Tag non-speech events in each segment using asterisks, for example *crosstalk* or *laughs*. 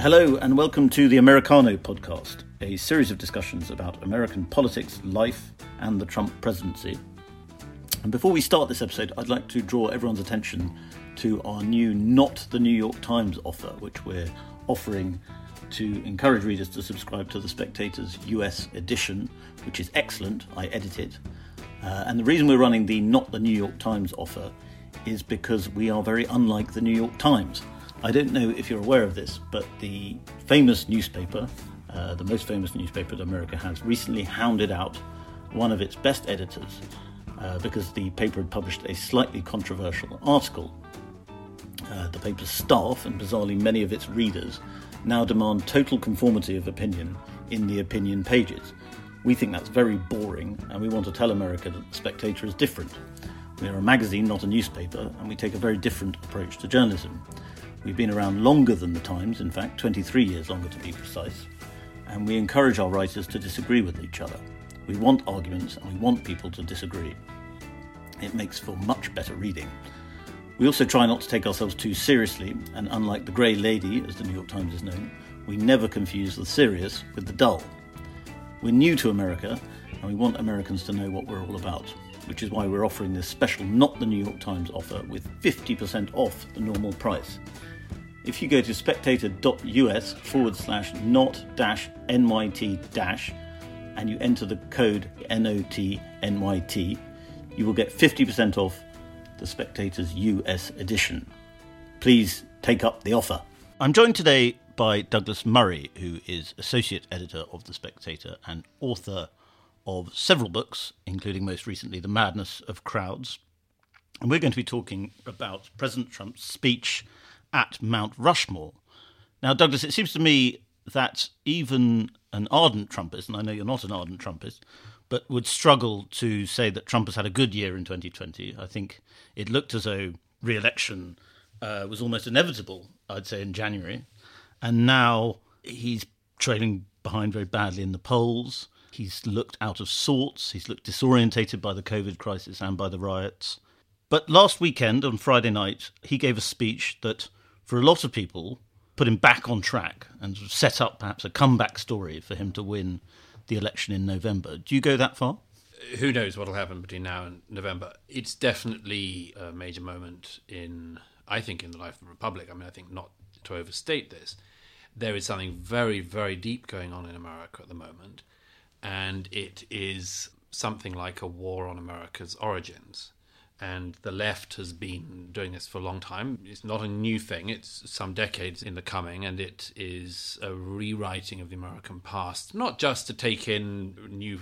Hello, and welcome to the Americano podcast, a series of discussions about American politics, life, and the Trump presidency. And before we start this episode, I'd like to draw everyone's attention to our new Not the New York Times offer, which we're offering to encourage readers to subscribe to The Spectator's US edition, which is excellent. I edit it. Uh, and the reason we're running the Not the New York Times offer is because we are very unlike the New York Times. I don't know if you're aware of this, but the famous newspaper, uh, the most famous newspaper that America has, recently hounded out one of its best editors uh, because the paper had published a slightly controversial article. Uh, the paper's staff, and bizarrely many of its readers, now demand total conformity of opinion in the opinion pages. We think that's very boring, and we want to tell America that the Spectator is different. We are a magazine, not a newspaper, and we take a very different approach to journalism. We've been around longer than the Times, in fact, 23 years longer to be precise, and we encourage our writers to disagree with each other. We want arguments and we want people to disagree. It makes for much better reading. We also try not to take ourselves too seriously, and unlike the Grey Lady, as the New York Times is known, we never confuse the serious with the dull. We're new to America, and we want Americans to know what we're all about, which is why we're offering this special Not the New York Times offer with 50% off the normal price. If you go to spectator.us forward slash not dash NYT dash and you enter the code NOTNYT, you will get 50% off the Spectator's US edition. Please take up the offer. I'm joined today by Douglas Murray, who is Associate Editor of The Spectator and author of several books, including most recently The Madness of Crowds. And we're going to be talking about President Trump's speech at Mount Rushmore. Now, Douglas, it seems to me that even an ardent Trumpist, and I know you're not an ardent Trumpist, but would struggle to say that Trump has had a good year in 2020. I think it looked as though re election uh, was almost inevitable, I'd say, in January. And now he's trailing behind very badly in the polls. He's looked out of sorts. He's looked disorientated by the COVID crisis and by the riots. But last weekend, on Friday night, he gave a speech that for a lot of people, put him back on track and set up perhaps a comeback story for him to win the election in November. Do you go that far? Who knows what will happen between now and November? It's definitely a major moment in, I think, in the life of the Republic. I mean, I think not to overstate this, there is something very, very deep going on in America at the moment, and it is something like a war on America's origins and the left has been doing this for a long time. It's not a new thing, it's some decades in the coming, and it is a rewriting of the American past, not just to take in new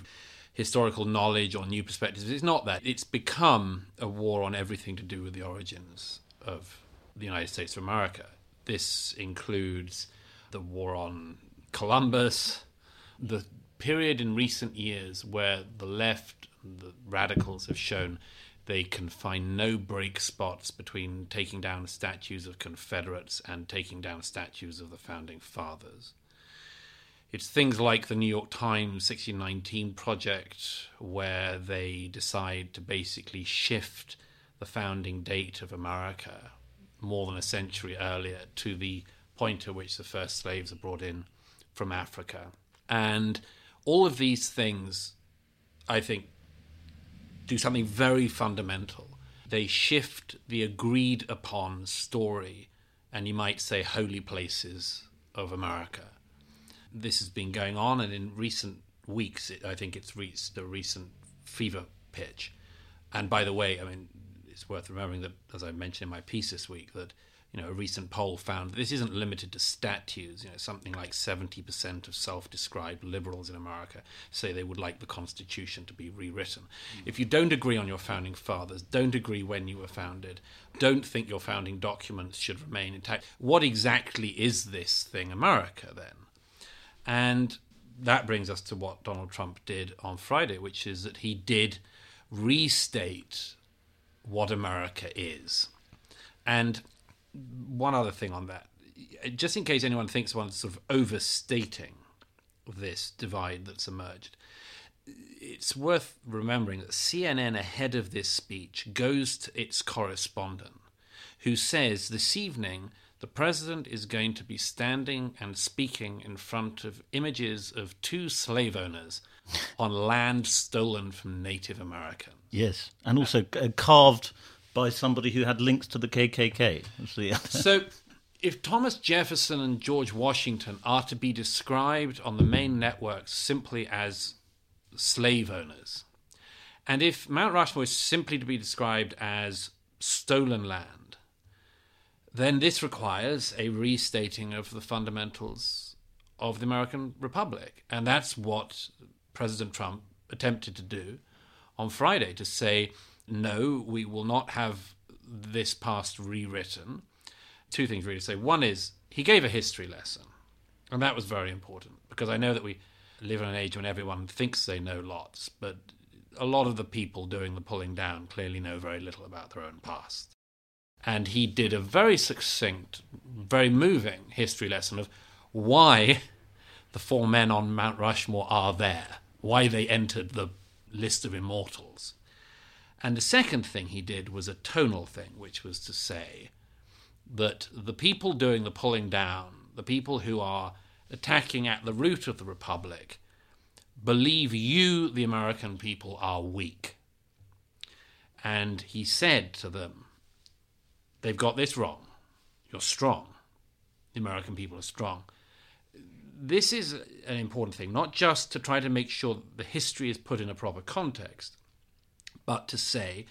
historical knowledge or new perspectives. It's not that. It's become a war on everything to do with the origins of the United States of America. This includes the war on Columbus, the period in recent years where the left, the radicals have shown they can find no break spots between taking down statues of Confederates and taking down statues of the founding fathers. It's things like the New York Times 1619 project, where they decide to basically shift the founding date of America more than a century earlier to the point at which the first slaves are brought in from Africa. And all of these things, I think, do something very fundamental. They shift the agreed upon story, and you might say holy places of America. This has been going on, and in recent weeks, it, I think it's reached a recent fever pitch. And by the way, I mean, it's worth remembering that, as I mentioned in my piece this week, that you know, a recent poll found that this isn't limited to statues. You know, something like 70% of self-described liberals in America say they would like the Constitution to be rewritten. If you don't agree on your founding fathers, don't agree when you were founded, don't think your founding documents should remain intact. What exactly is this thing, America, then? And that brings us to what Donald Trump did on Friday, which is that he did restate what America is. And one other thing on that, just in case anyone thinks one's sort of overstating this divide that's emerged, it's worth remembering that CNN, ahead of this speech, goes to its correspondent who says this evening the president is going to be standing and speaking in front of images of two slave owners on land stolen from Native Americans. Yes, and also uh, carved by somebody who had links to the KKK. so, if Thomas Jefferson and George Washington are to be described on the main networks simply as slave owners, and if Mount Rushmore is simply to be described as stolen land, then this requires a restating of the fundamentals of the American Republic. And that's what President Trump attempted to do on Friday to say, no, we will not have this past rewritten. Two things really to say. One is he gave a history lesson, and that was very important because I know that we live in an age when everyone thinks they know lots, but a lot of the people doing the pulling down clearly know very little about their own past. And he did a very succinct, very moving history lesson of why the four men on Mount Rushmore are there, why they entered the list of immortals. And the second thing he did was a tonal thing, which was to say that the people doing the pulling down, the people who are attacking at the root of the Republic, believe you, the American people, are weak. And he said to them, They've got this wrong. You're strong. The American people are strong. This is an important thing, not just to try to make sure that the history is put in a proper context, but to say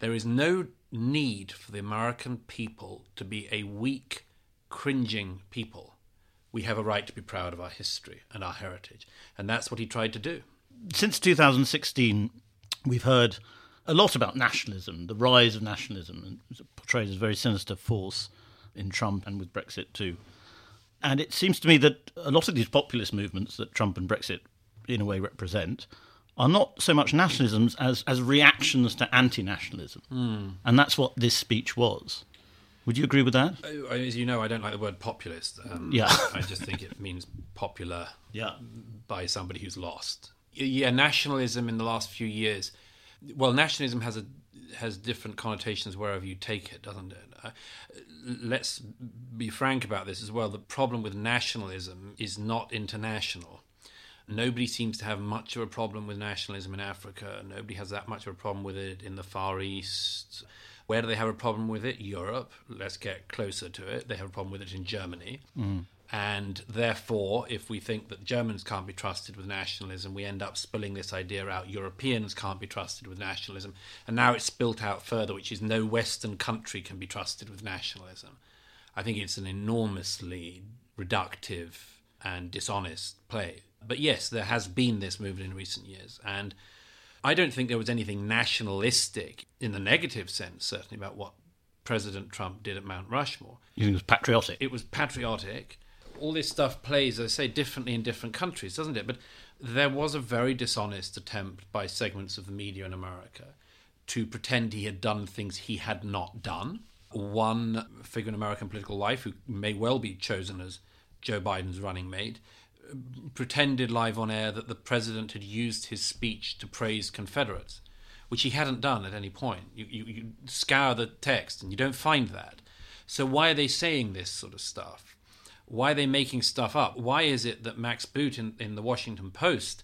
there is no need for the American people to be a weak, cringing people we have a right to be proud of our history and our heritage. And that's what he tried to do. Since 2016, we've heard a lot about nationalism, the rise of nationalism, and portrayed as a very sinister force in Trump and with Brexit too. And it seems to me that a lot of these populist movements that Trump and Brexit, in a way, represent are not so much nationalisms as, as reactions to anti nationalism. Mm. And that's what this speech was. Would you agree with that? Uh, as you know, I don't like the word populist. Um, yeah. I just think it means popular *laughs* yeah. by somebody who's lost. Yeah, nationalism in the last few years. Well, nationalism has a has different connotations wherever you take it, doesn't it? Uh, let's be frank about this as well. The problem with nationalism is not international. Nobody seems to have much of a problem with nationalism in Africa. Nobody has that much of a problem with it in the Far East where do they have a problem with it? Europe. Let's get closer to it. They have a problem with it in Germany. Mm. And therefore, if we think that Germans can't be trusted with nationalism, we end up spilling this idea out. Europeans can't be trusted with nationalism. And now it's spilt out further, which is no Western country can be trusted with nationalism. I think it's an enormously reductive and dishonest play. But yes, there has been this movement in recent years. And I don't think there was anything nationalistic in the negative sense, certainly, about what President Trump did at Mount Rushmore. You think it was patriotic? It was patriotic. All this stuff plays, as I say, differently in different countries, doesn't it? But there was a very dishonest attempt by segments of the media in America to pretend he had done things he had not done. One figure in American political life who may well be chosen as Joe Biden's running mate pretended live on air that the president had used his speech to praise Confederates, which he hadn't done at any point. You, you, you scour the text and you don't find that. So why are they saying this sort of stuff? Why are they making stuff up? Why is it that Max Boot in, in the Washington Post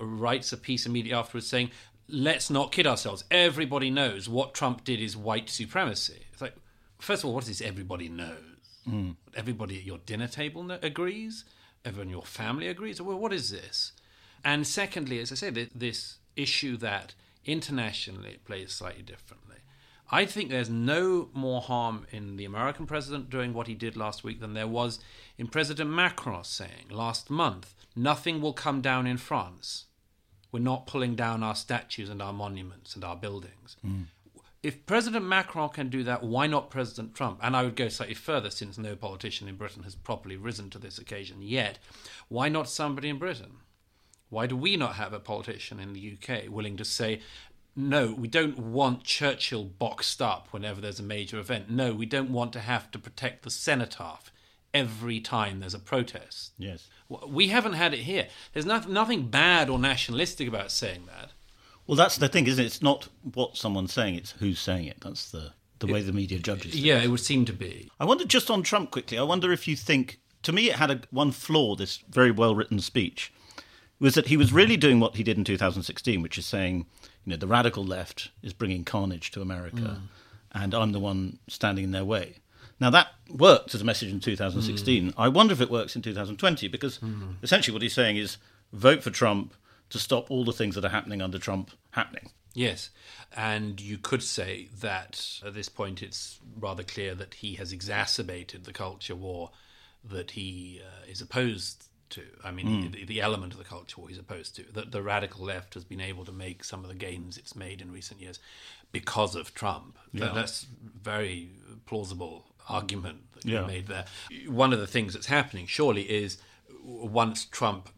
writes a piece immediately afterwards saying, let's not kid ourselves. Everybody knows what Trump did is white supremacy. It's like, first of all, what is this everybody knows? Mm. Everybody at your dinner table agrees? Everyone in your family agrees? Well, what is this? And secondly, as I say, this issue that internationally it plays slightly differently. I think there's no more harm in the American president doing what he did last week than there was in President Macron saying last month, nothing will come down in France. We're not pulling down our statues and our monuments and our buildings. Mm if President Macron can do that, why not President Trump? And I would go slightly further, since no politician in Britain has properly risen to this occasion yet. Why not somebody in Britain? Why do we not have a politician in the UK willing to say, no, we don't want Churchill boxed up whenever there's a major event. No, we don't want to have to protect the cenotaph every time there's a protest. Yes. We haven't had it here. There's nothing bad or nationalistic about saying that. Well, that's the thing, isn't it? It's not what someone's saying; it's who's saying it. That's the the way the media judges. It. Yeah, it would seem to be. I wonder just on Trump quickly. I wonder if you think. To me, it had a, one flaw. This very well written speech was that he was really doing what he did in 2016, which is saying, you know, the radical left is bringing carnage to America, mm. and I'm the one standing in their way. Now that worked as a message in 2016. Mm. I wonder if it works in 2020 because mm. essentially what he's saying is vote for Trump to stop all the things that are happening under Trump happening. Yes, and you could say that at this point it's rather clear that he has exacerbated the culture war that he uh, is opposed to. I mean, the, the element of the culture war he's opposed to. That the radical left has been able to make some of the gains it's made in recent years because of Trump. That- that's very plausible argument that you Yeah. made there. One of the things that's happening, surely, is once Trump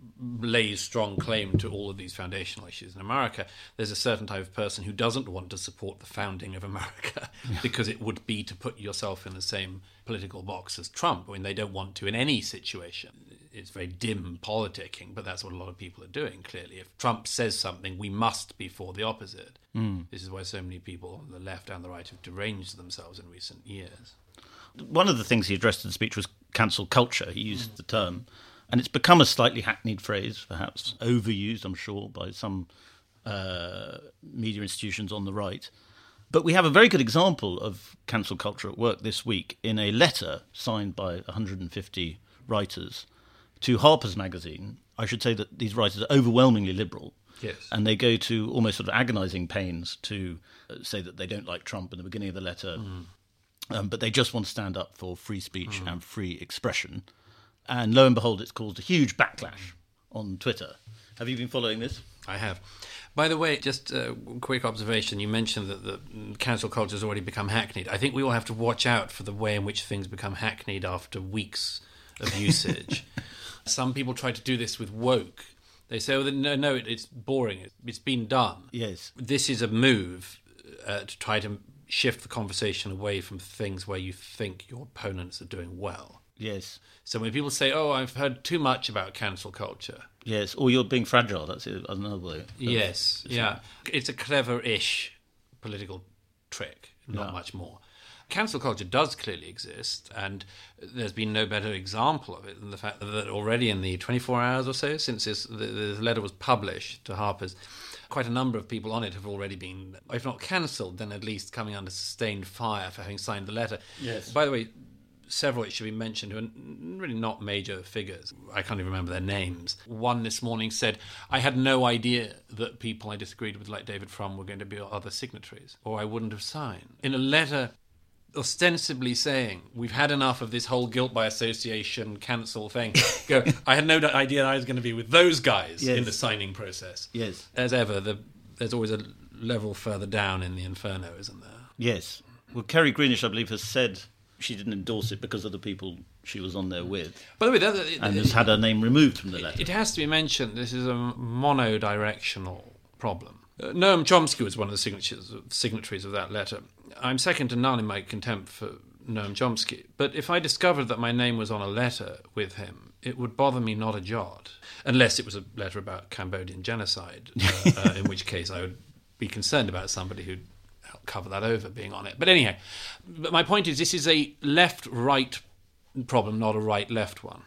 lays strong claim to all of these foundational issues in America, there's a certain type of person who doesn't want to support the founding of America *laughs* because it would be to put yourself in the same political box as Trump. I mean, they don't want to in any situation. It's very dim politicking, but that's what a lot of people are doing, clearly. If Trump says something, we must be for the opposite. Hmm. This is why so many people on the left and the right have deranged themselves in recent years. one of the things he addressed in the speech was cancel culture. He used hmm. the term, and it's become a slightly hackneyed phrase, perhaps overused, I'm sure, by some uh, media institutions on the right. But we have a very good example of cancel culture at work this week in a letter signed by 150 writers to Harper's Magazine. I should say that these writers are overwhelmingly liberal. Yes. And they go to almost sort of agonizing pains to uh, say that they don't like Trump in the beginning of the letter, um, but they just want to stand up for free speech and free expression. And lo and behold, it's caused a huge backlash on Twitter. Have you been following this? I have. By the way, just a quick observation. You mentioned that the cancel culture has already become hackneyed. I think we all have to watch out for the way in which things become hackneyed after weeks of *laughs* usage. Some people try to do this with woke. They say, "Oh, no, no, it, it's boring. It, it's been done." Yes. This is a move uh, to try to shift the conversation away from things where you think your opponents are doing well. Yes. So when people say, "Oh, I've heard too much about cancel culture," Yes. Or you're being fragile. That's another way. Uh, yes, yeah. It's a clever-ish political trick, not Yeah. much more. Cancel culture does clearly exist, and there's been no better example of it than the fact that already in the 24 hours or so since this, the letter was published to Harper's, quite a number of people on it have already been, if not cancelled, then at least coming under sustained fire for having signed the letter. Yes. By the way, several it should be mentioned who are really not major figures. I can't even remember their names. One this morning said, I had no idea that people I disagreed with, like David Frum, were going to be other signatories, or I wouldn't have signed. In a letter ostensibly saying, We've had enough of this whole guilt by association cancel thing. *laughs* Go, I had no idea I was going to be with those guys Yes. in the signing process. Yes. As ever, the, there's always a level further down in the inferno, isn't there? Yes. Well, Kerri Greenidge, I believe, has said she didn't endorse it because of the people she was on there with, By the way, that, and has had her name removed from the letter. It has to be mentioned this is a monodirectional problem. Uh, Noam Chomsky was one of the signatures, signatories of that letter. I'm second to none in my contempt for Noam Chomsky, but if I discovered that my name was on a letter with him, it would bother me not a jot, unless it was a letter about Cambodian genocide, uh, uh, in which case I would be concerned about somebody who'd cover that over being on it. But anyhow, but my point is this is a left-right problem, not a right-left one.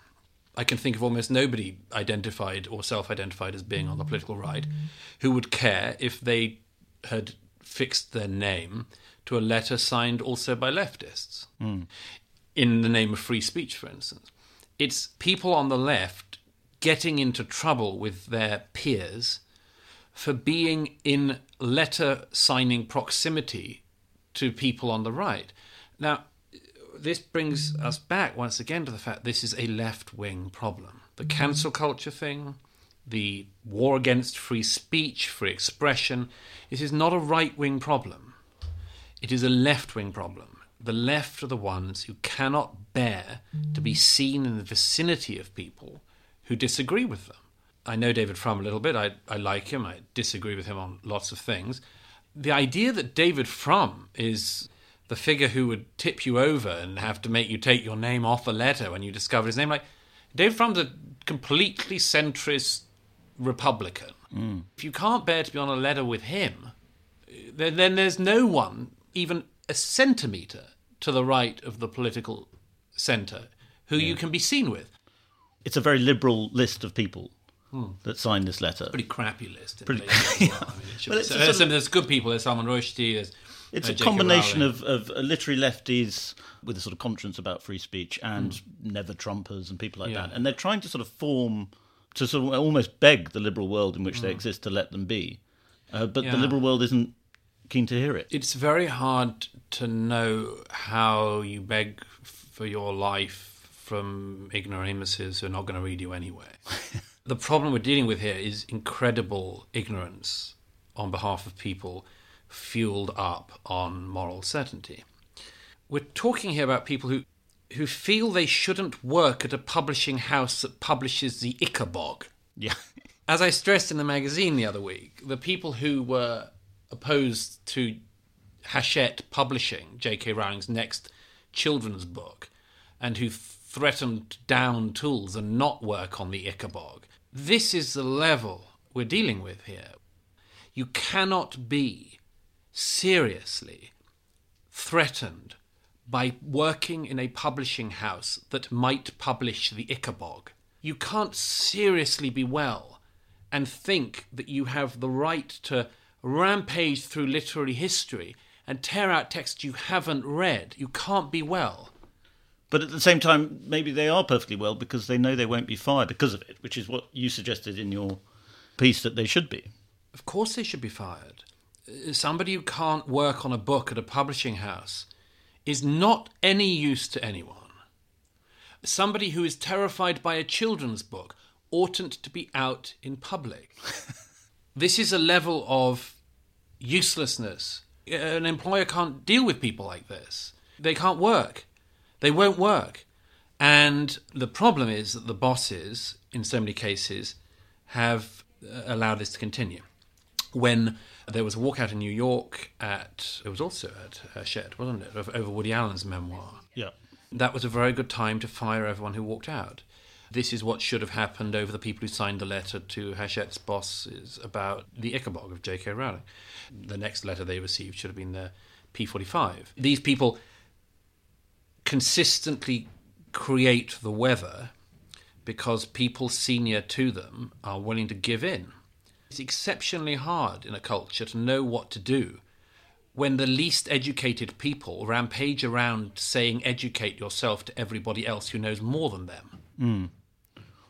I can think of almost nobody identified or self identified as being on the political right who would care if they had fixed their name to a letter signed also by leftists hmm. in the name of free speech, for instance. It's people on the left getting into trouble with their peers for being in letter signing proximity to people on the right. Now, this brings us back once again to the fact this is a left wing problem. The cancel culture thing, the war against free speech, free expression, this is not a right wing problem. It is a left wing problem. The left are the ones who cannot bear to be seen in the vicinity of people who disagree with them. I know David Frum a little bit. I, I like him. I disagree with him on lots of things. The idea that David Frum is the figure who would tip you over and have to make you take your name off a letter when you discover his name, like David Frum's a completely centrist Republican. Mm. If you can't bear to be on a letter with him, then, then there's no one even a centimetre to the right of the political centre who you can be seen with. It's a very liberal list of people that signed this letter. Pretty crappy list. Pretty- as *laughs* well. I mean, it Well, it's so there's, sort there's good people. There's Salman Rushdie. There's It's uh, a combination of, of literary lefties with a sort of conscience about free speech and never Trumpers and people like Hmm. Yeah. that. And they're trying to sort of form, to sort of almost beg the liberal world in which they exist to let them be. Uh, but the Hmm. Liberal world isn't keen to hear it. It's very hard to know how you beg for your life from ignoramuses who are not going to read you anyway. *laughs* the problem we're dealing with here is incredible ignorance on behalf of people fueled up on moral certainty. We're talking here about people who who feel they shouldn't work at a publishing house that publishes the Ickabog. Yeah. *laughs* As I stressed in the magazine the other week, the people who were opposed to Hachette publishing J.K. Rowling's next children's book and who threatened down tools and not work on the Ickabog. This is the level we're dealing with here. You cannot be seriously threatened by working in a publishing house that might publish the Ickabog. You can't seriously be well and think that you have the right to rampage through literary history and tear out texts you haven't read. You can't be well. But at the same time, maybe they are perfectly well because they know they won't be fired because of it, which is what you suggested in your piece that they should be. Of course, they should be fired. Uh, Somebody who can't work on a book at a publishing house is not any use to anyone. Somebody who is terrified by a children's book oughtn't to be out in public. *laughs* this is a level of uselessness. An employer can't deal with people like this. They can't work. They won't work. And the problem is that the bosses, in so many cases, have uh, allowed this to continue. When there was a walkout in New York at, it was also at Hachette, wasn't it, over Woody Allen's memoir. Yeah. That was a very good time to fire everyone who walked out. This is what should have happened over the people who signed the letter to Hachette's bosses about the Ickabog of J.K. Rowling. The next letter they received should have been the P45. These people consistently create the weather because people senior to them are willing to give in. It's exceptionally hard in a culture to know what to do when the least educated people rampage around saying educate yourself to everybody else who knows more than them. Hmm.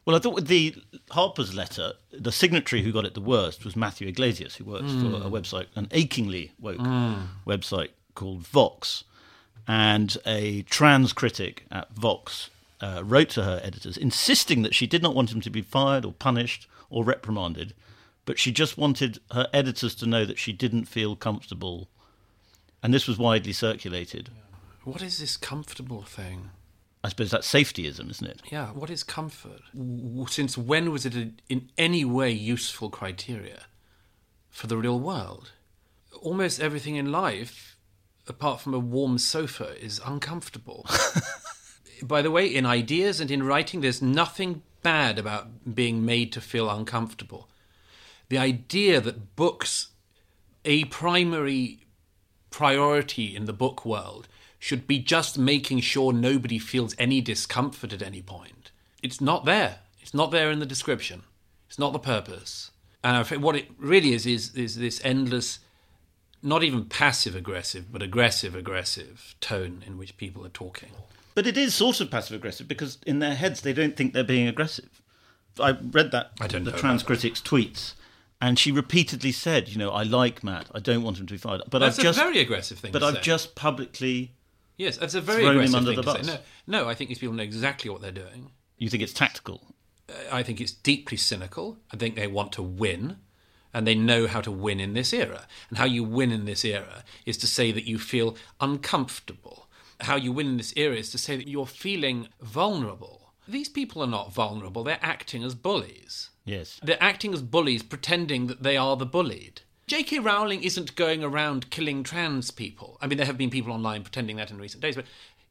Well, I thought with the Harper's letter, the signatory who got it the worst was Matthew Yglesias, who works hmm. for a website, an achingly woke hmm. website called Vox. And a trans critic at Vox uh, wrote to her editors insisting that she did not want him to be fired or punished or reprimanded, but she just wanted her editors to know that she didn't feel comfortable. And this was widely circulated. What is this comfortable thing? I suppose that's safetyism, isn't it? Yeah, what is comfort? Since when was it in any way useful criteria for the real world? Almost everything in life, apart from a warm sofa, is uncomfortable. *laughs* By the way, in ideas and in writing, there's nothing bad about being made to feel uncomfortable. The idea that books, a primary priority in the book world should be just making sure nobody feels any discomfort at any point. It's not there. It's not there in the description. It's not the purpose. And what it really is is is this endless, not even passive aggressive, but aggressive aggressive tone in which people are talking. But it is sort of passive aggressive because in their heads they don't think they're being aggressive. I read that I don't the trans critic's tweets, and she repeatedly said, "You know, I like Matt. I don't want him to be fired." But That's I've just, a very aggressive thing. but I've say. just publicly. yes, that's a very thrown him aggressive under thing the to say. bus. No, no, I think these people know exactly what they're doing. You think it's tactical? Uh, I think it's deeply cynical. I think they want to win, and they know how to win in this era. And how you win in this era is to say that you feel uncomfortable. How you win in this era is to say that you're feeling vulnerable. These people are not vulnerable, they're acting as bullies. Yes. They're acting as bullies, pretending that they are the bullied. J.K. Rowling isn't going around killing trans people. I mean, there have been people online pretending that in recent days, but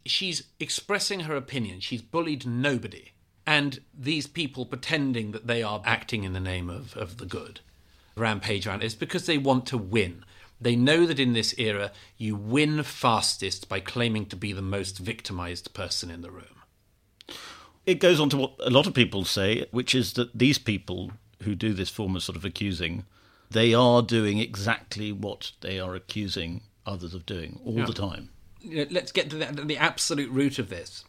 she's expressing her opinion. She's bullied nobody. And these people pretending that they are acting in the name of, of the good, rampage around, is because they want to win. They know that in this era, you win fastest by claiming to be the most victimized person in the room. It goes on to what a lot of people say, which is that these people who do this form of sort of accusing, they are doing exactly what they are accusing others of doing all yeah. the time. Let's get to the, the absolute root of this.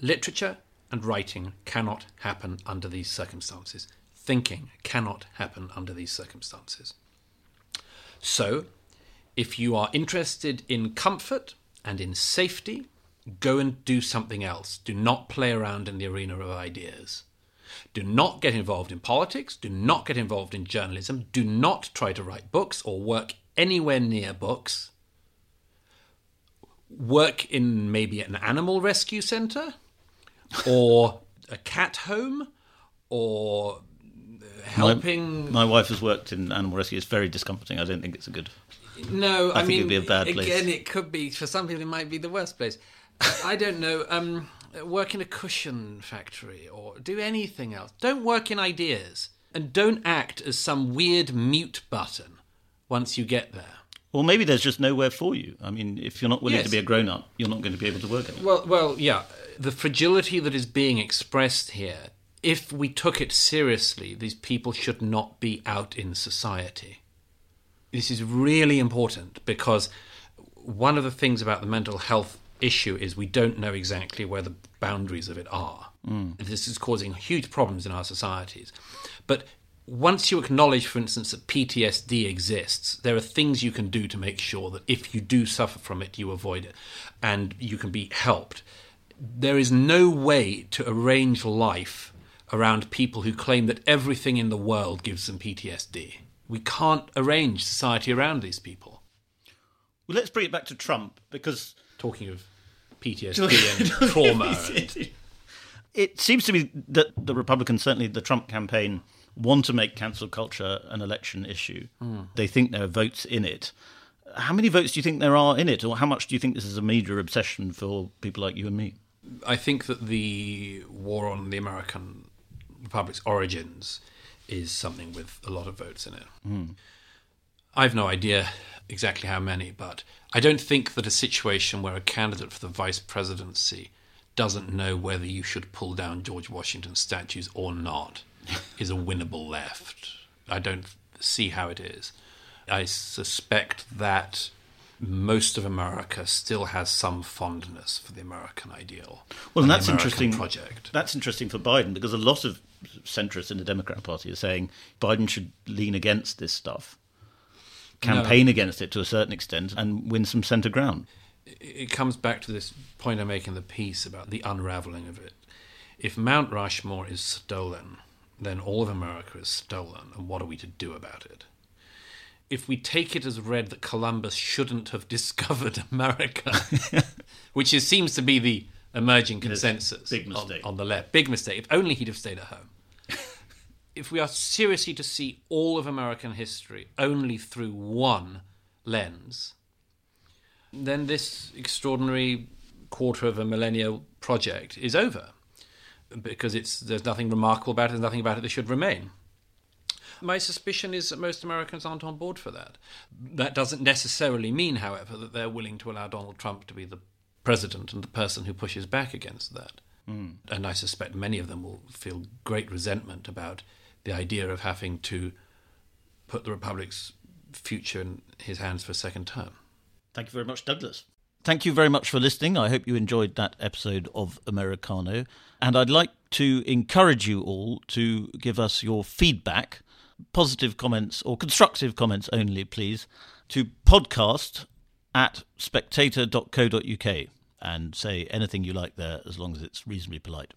Literature and writing cannot happen under these circumstances. Thinking cannot happen under these circumstances. So, if you are interested in comfort and in safety, go and do something else. Do not play around in the arena of ideas. Do not get involved in politics. Do not get involved in journalism. Do not try to write books or work anywhere near books. Work in maybe an animal rescue centre or a cat home or helping. My, my, wife has worked in animal rescue. It's very discomforting. I don't think it's a good. No, I, I mean, it'd be a bad place. Again, it could be for some people. It might be the worst place. I don't know. Um, work in a cushion factory or do anything else. Don't work in ideas and don't act as some weird mute button once you get there. Or maybe there's just nowhere for you. I mean, if you're not willing yes. to be a grown up, you're not going to be able to work anymore. Well, well, yeah. The fragility that is being expressed here, if we took it seriously, these people should not be out in society. This is really important because one of the things about the mental health issue is we don't know exactly where the boundaries of it are. Mm. This is causing huge problems in our societies. But once you acknowledge, for instance, that PTSD exists, there are things you can do to make sure that if you do suffer from it, you avoid it and you can be helped. There is no way to arrange life around people who claim that everything in the world gives them PTSD. We can't arrange society around these people. Well, let's bring it back to Trump because. Talking of PTSD *laughs* and trauma. It seems to me that the Republicans, certainly the Trump campaign, want to make cancel culture an election issue. Mm. They think there are votes in it. How many votes do you think there are in it, or how much do you think this is a major obsession for people like you and me? I think that the war on the American Republic's origins is something with a lot of votes in it. Mm. I've no idea exactly how many, but I don't think that a situation where a candidate for the vice presidency doesn't know whether you should pull down George Washington statues or not *laughs* is a winnable left. I don't see how it is. I suspect that most of America still has some fondness for the American ideal. Well, and that's interesting. Project. That's interesting for Biden because a lot of centrists in the Democrat Party are saying Biden should lean against this stuff campaign no. against it to a certain extent and win some centre ground. It comes back to this point I make in the piece about the unravelling of it. If Mount Rushmore is stolen, then all of America is stolen, and what are we to do about it? If we take it as read that Columbus shouldn't have *laughs* discovered America, *laughs* which is, seems to be the emerging consensus on, on the left, big mistake. If only he'd have stayed at home *laughs* if we are seriously to see all of American history only through one lens, then this extraordinary quarter of a millennial project is over because it's there's nothing remarkable about it, there's nothing about it that should remain. My suspicion is that most Americans aren't on board for that. That doesn't necessarily mean, however, that they're willing to allow Donald Trump to be the president and the person who pushes back against that. Mm. And I suspect many of them will feel great resentment about the idea of having to put the Republic's future in his hands for a second term. Thank you very much, Douglas. Thank you very much for listening. I hope you enjoyed that episode of Americano. And I'd like to encourage you all to give us your feedback, positive comments or constructive comments only, please, to podcast at spectator.co.uk and say anything you like there as long as it's reasonably polite.